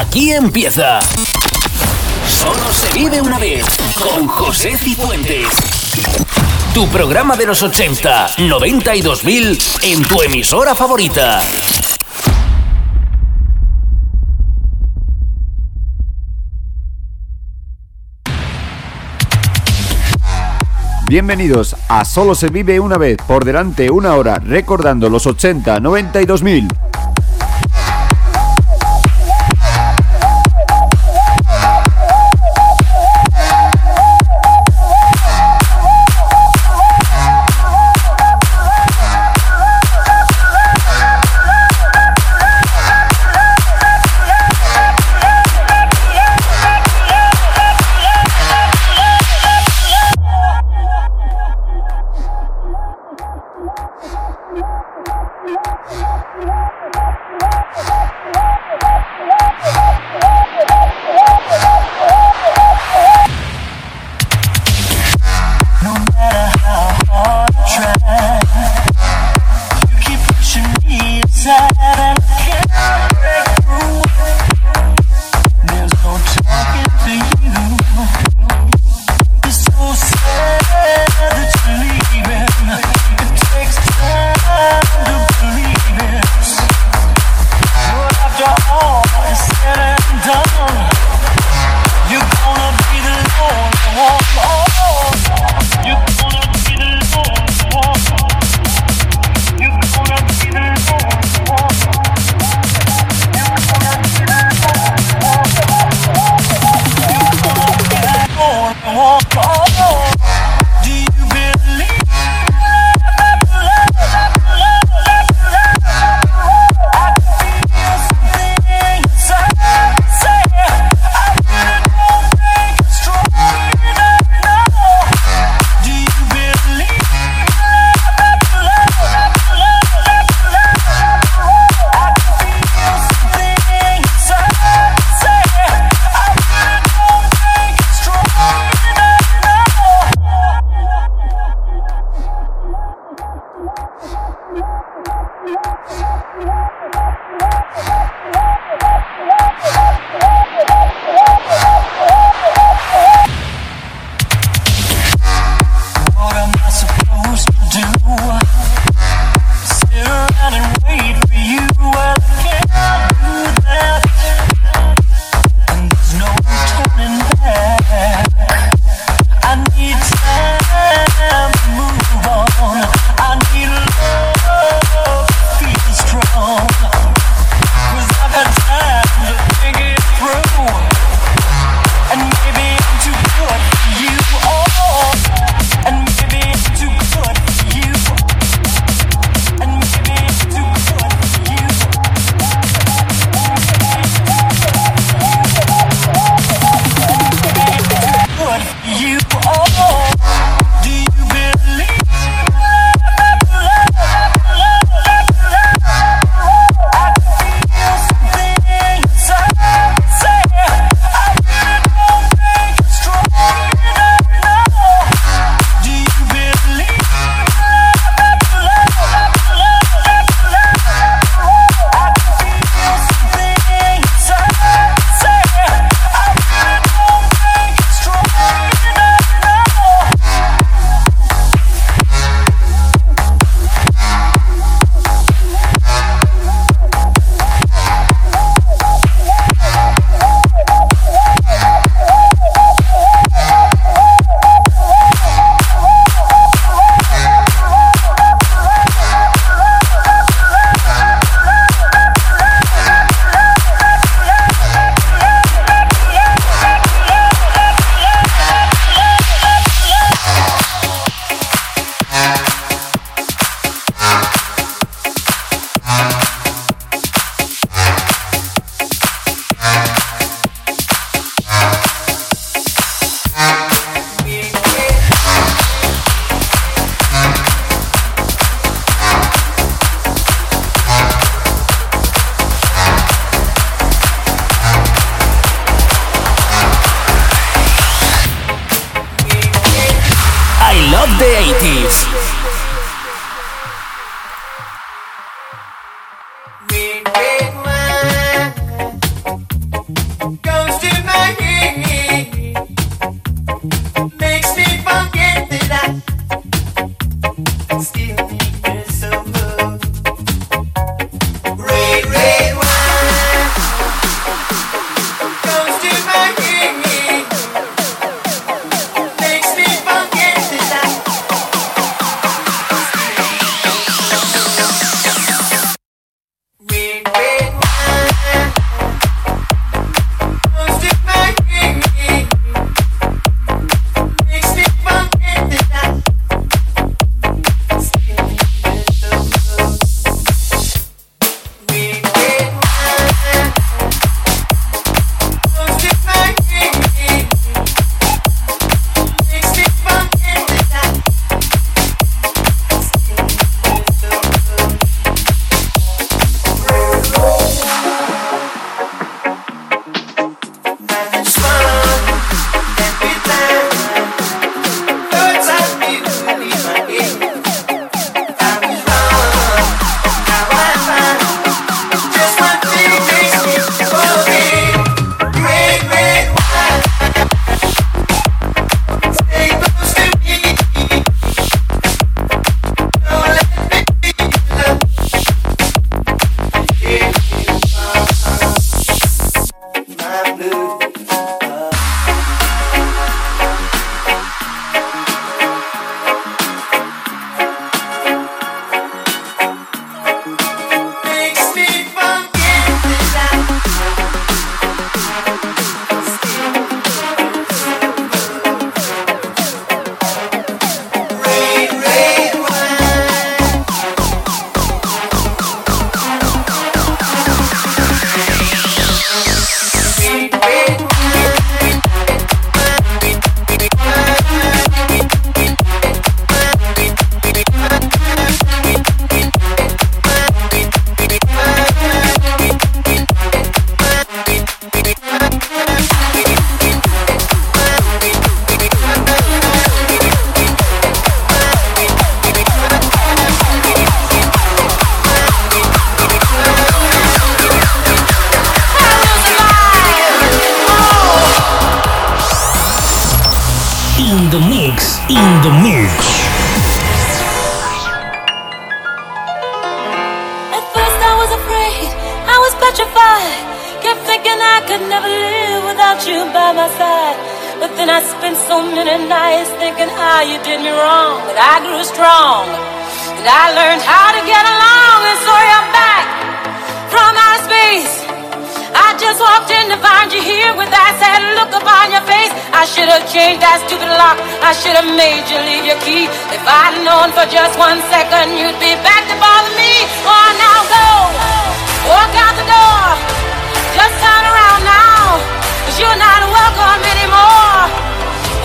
Aquí empieza. Solo se vive una vez con José Cifuentes. Tu programa de los 80, 90 y 2000 en tu emisora favorita. Bienvenidos a Solo se vive una vez, por delante una hora, recordando los 80, 90 y 2000. Oh! In the mix. At first I was afraid, I was petrified. Kept thinking I could never live without you by my side. But then I spent so many nights thinking how you did me wrong. But I grew strong, and I learned how to get along. I just walked in to find you here with that sad look upon your face. I should have changed that stupid lock. I should have made you leave your key. If I'd known for just one second you'd be back to bother me. Oh, now go. Walk out the door. Just turn around now. Cause you're not welcome anymore.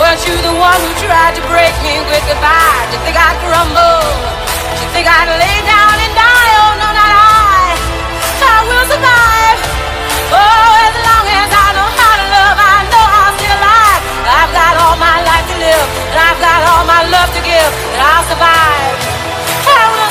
Weren't you the one who tried to break me with goodbye? Did you think I'd crumble? Did you think I'd lay down and die? Oh, no, not I. I will survive. I'll stay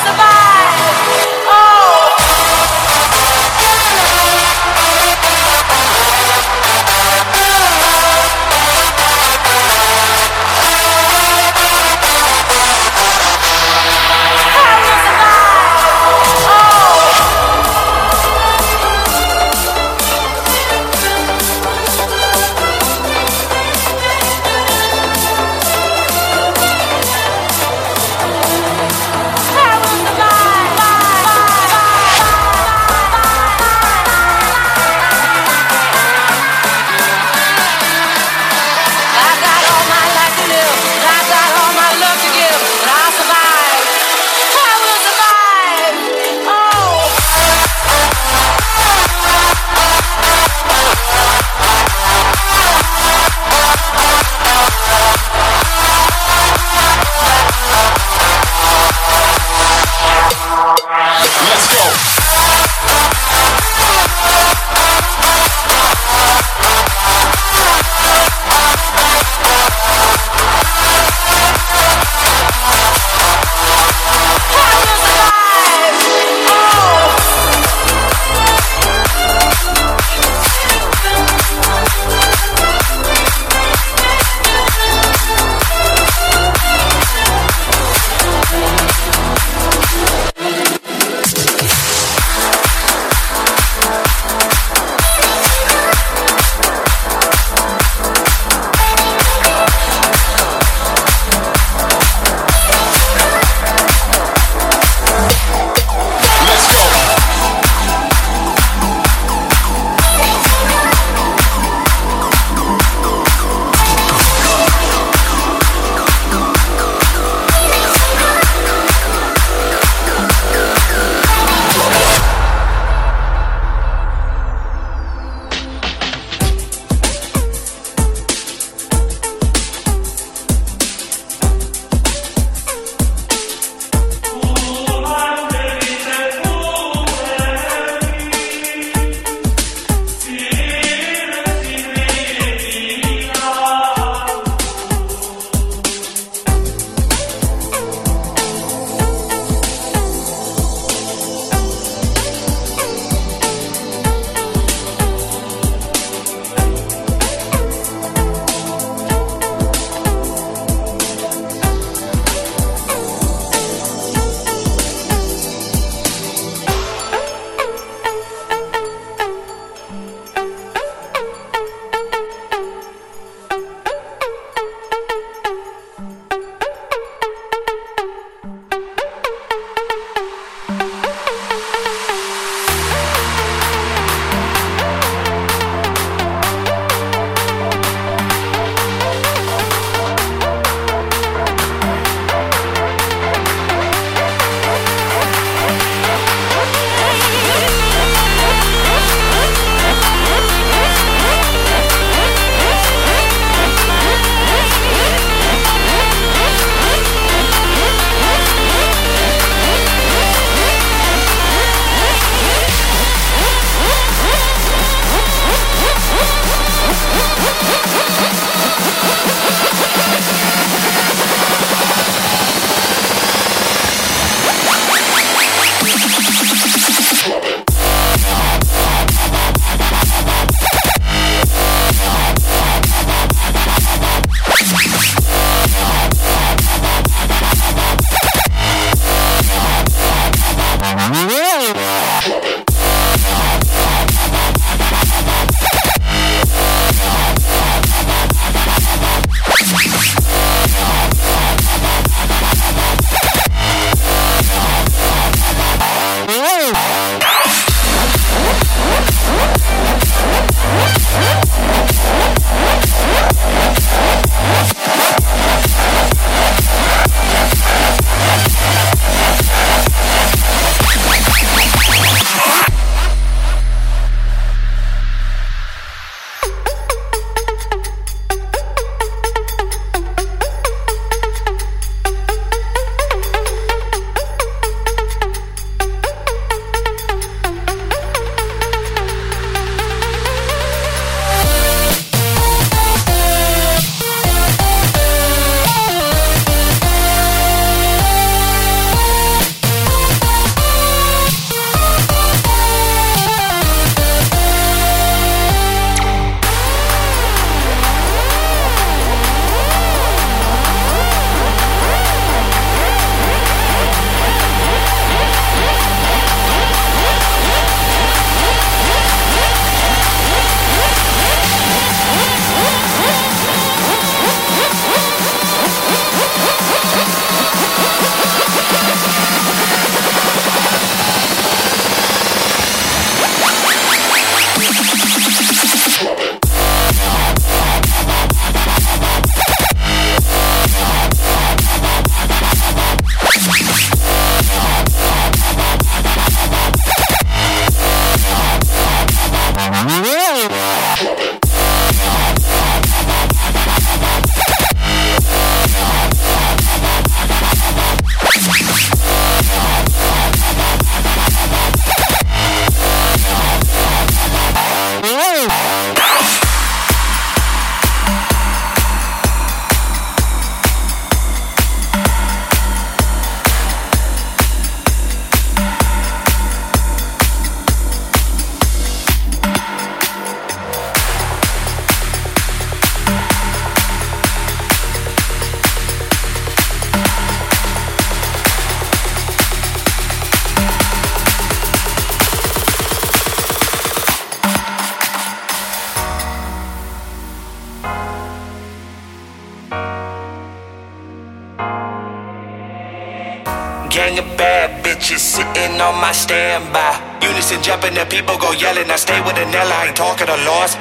my standby. Unison jumping, the people go yelling. I stay with Anella, I ain't talking to loss.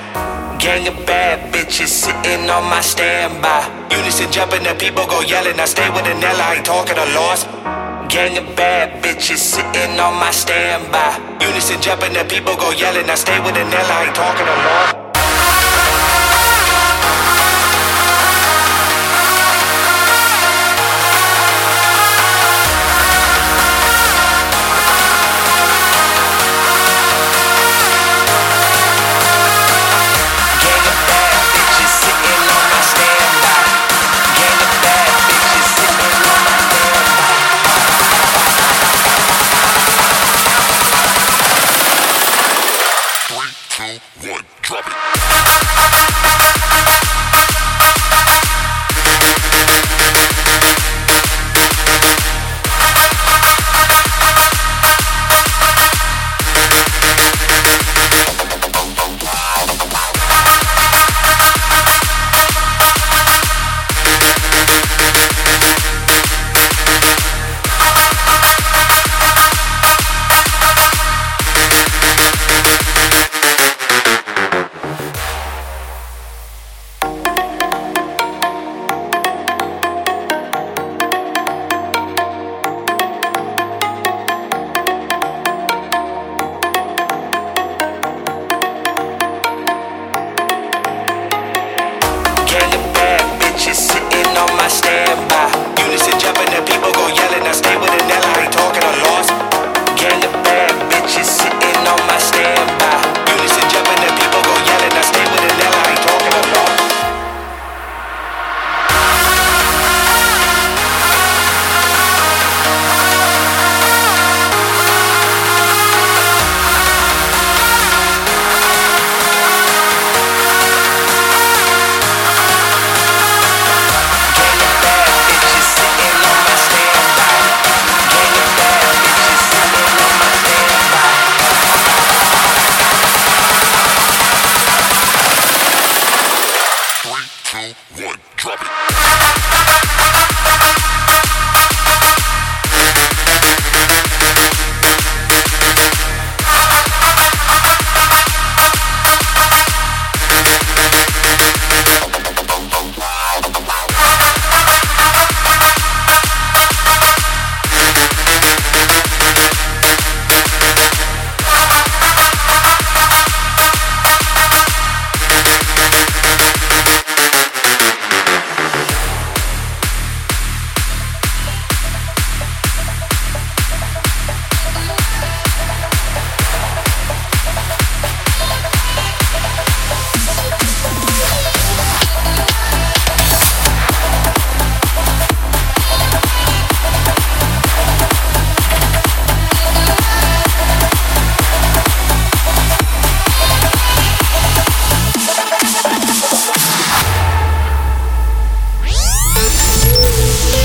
Gang of bad bitches sitting on my standby. Unison jumping, the people go yelling. I stay with Anella, I ain't talking to loss. Gang of bad bitches sitting on my standby. Unison jumping, the people go yelling. I stay with Anella, I ain't talking to loss.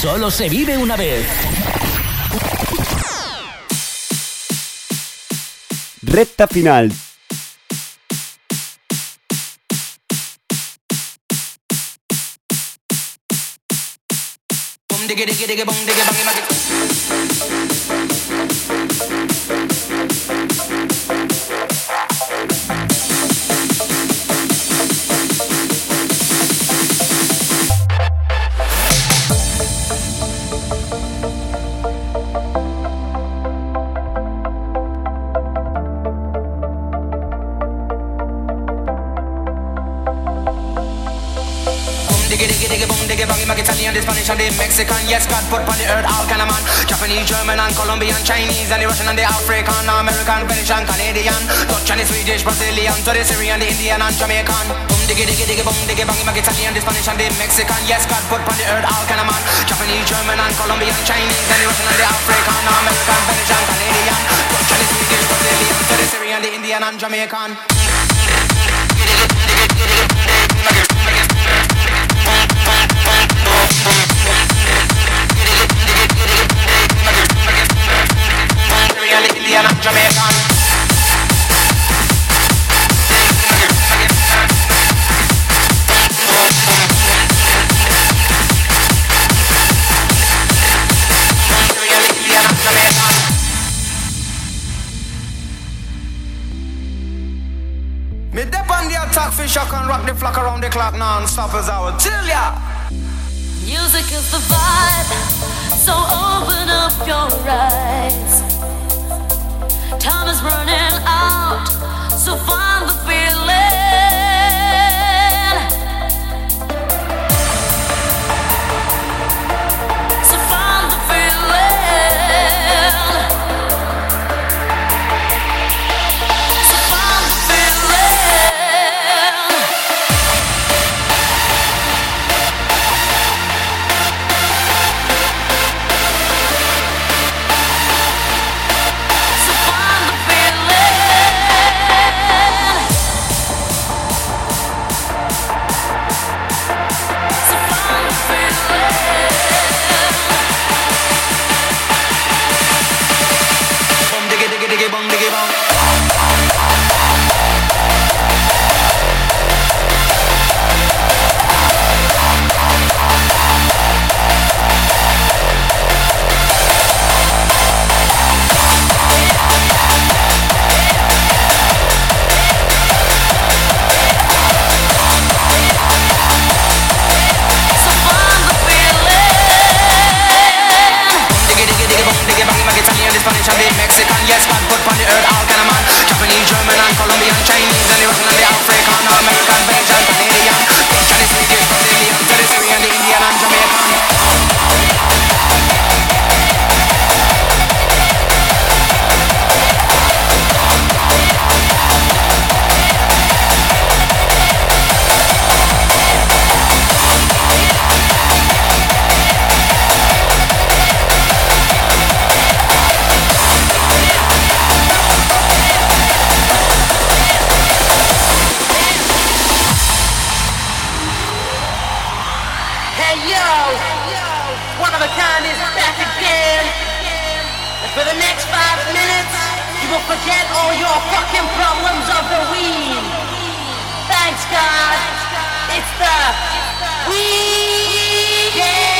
Solo se vive una vez. Recta final. Mexican, yes, God put on the earth all kind of man. Japanese, German, and Colombian, Chinese, and the Russian, and the African, American, Venetian, Canadian, Dutch, and the Swedish, Brazilian, to the Syrian, the Indian, and Jamaican. Boom, diggy, diggy, diggy, boom, diggy, bang, mag Italian, the Spanish, and the Mexican, yes, God put on the earth all kind of man. Japanese, German, and Colombian, Chinese, and the Russian, and the African, American, Venetian, Canadian, Dutch, and the Swedish, Brazilian, to the Syrian, the Indian, and Jamaican. Indian and Jamaican. Me dip on the attack fish, I can rock the flock around the clock non-stop as I would tell ya. Music is the vibe, so open up your eyes. Time is running out, so find the French and the Mexican, yes, man, put on the earth all kind of man. Japanese, German and Colombian, Chinese and the Russian and the African, American, Belgian, Canadian. For the next five minutes, you will forget all your fucking problems of the weed. Thanks God, it's the weekend.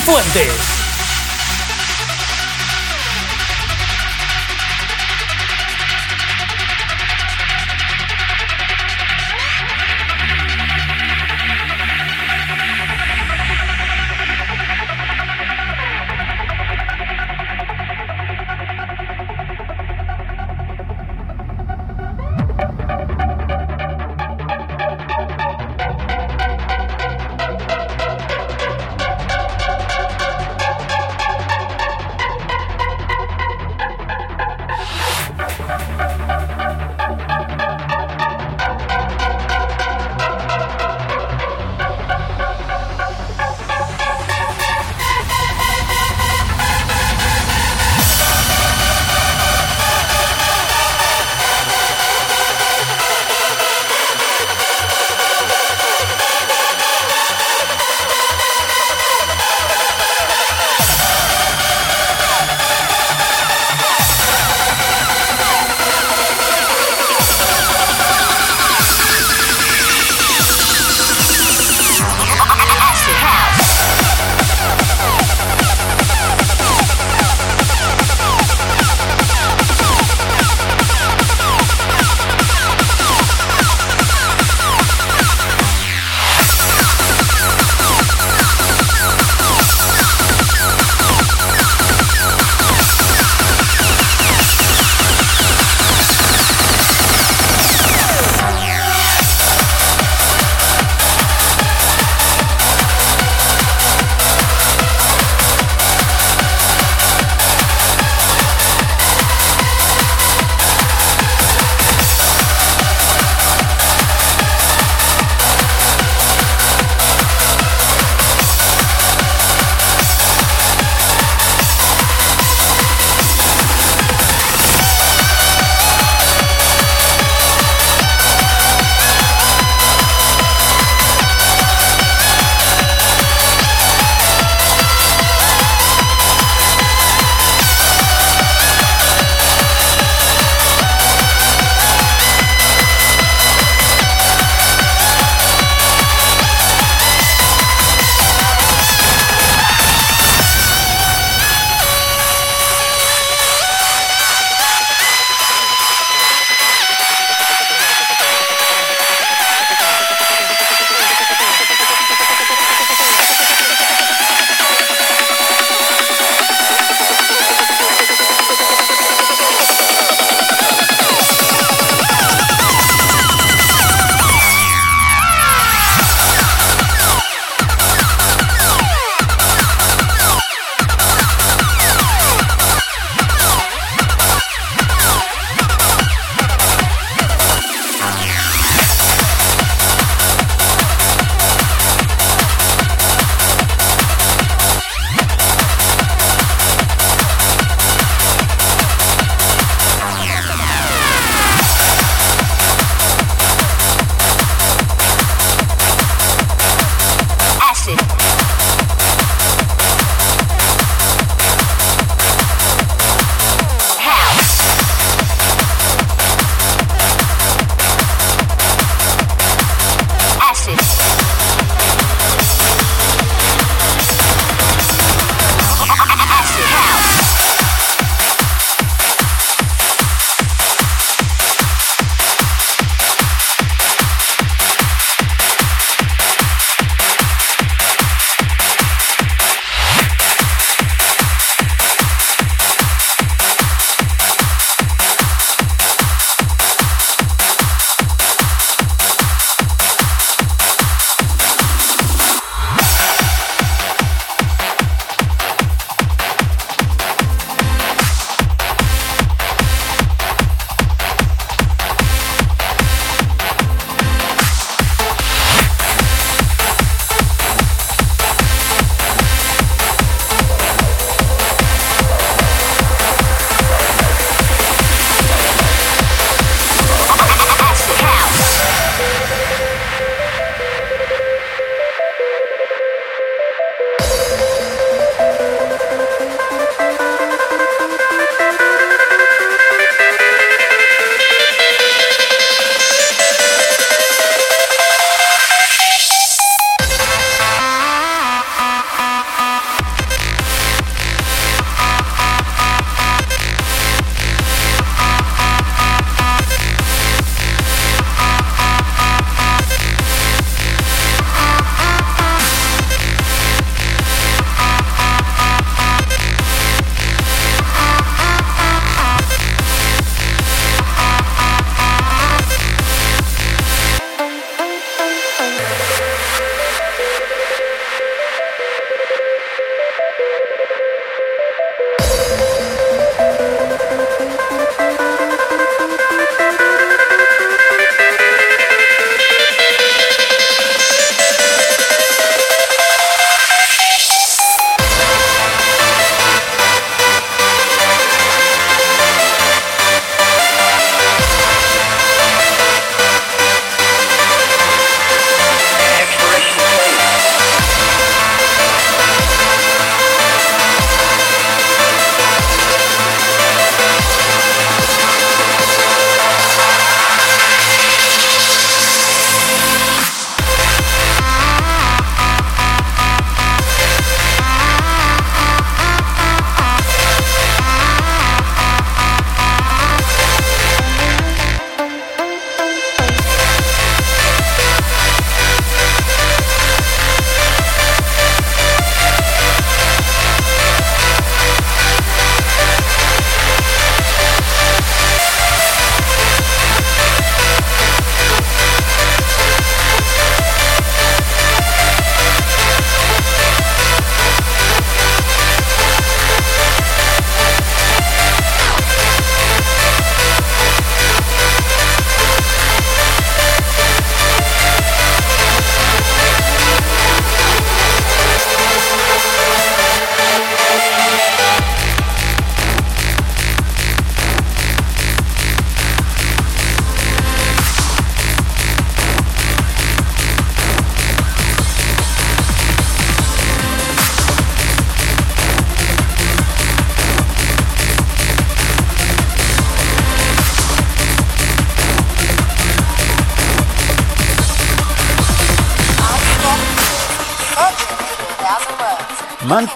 Fuentes.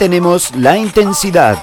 tenemos la intensidad.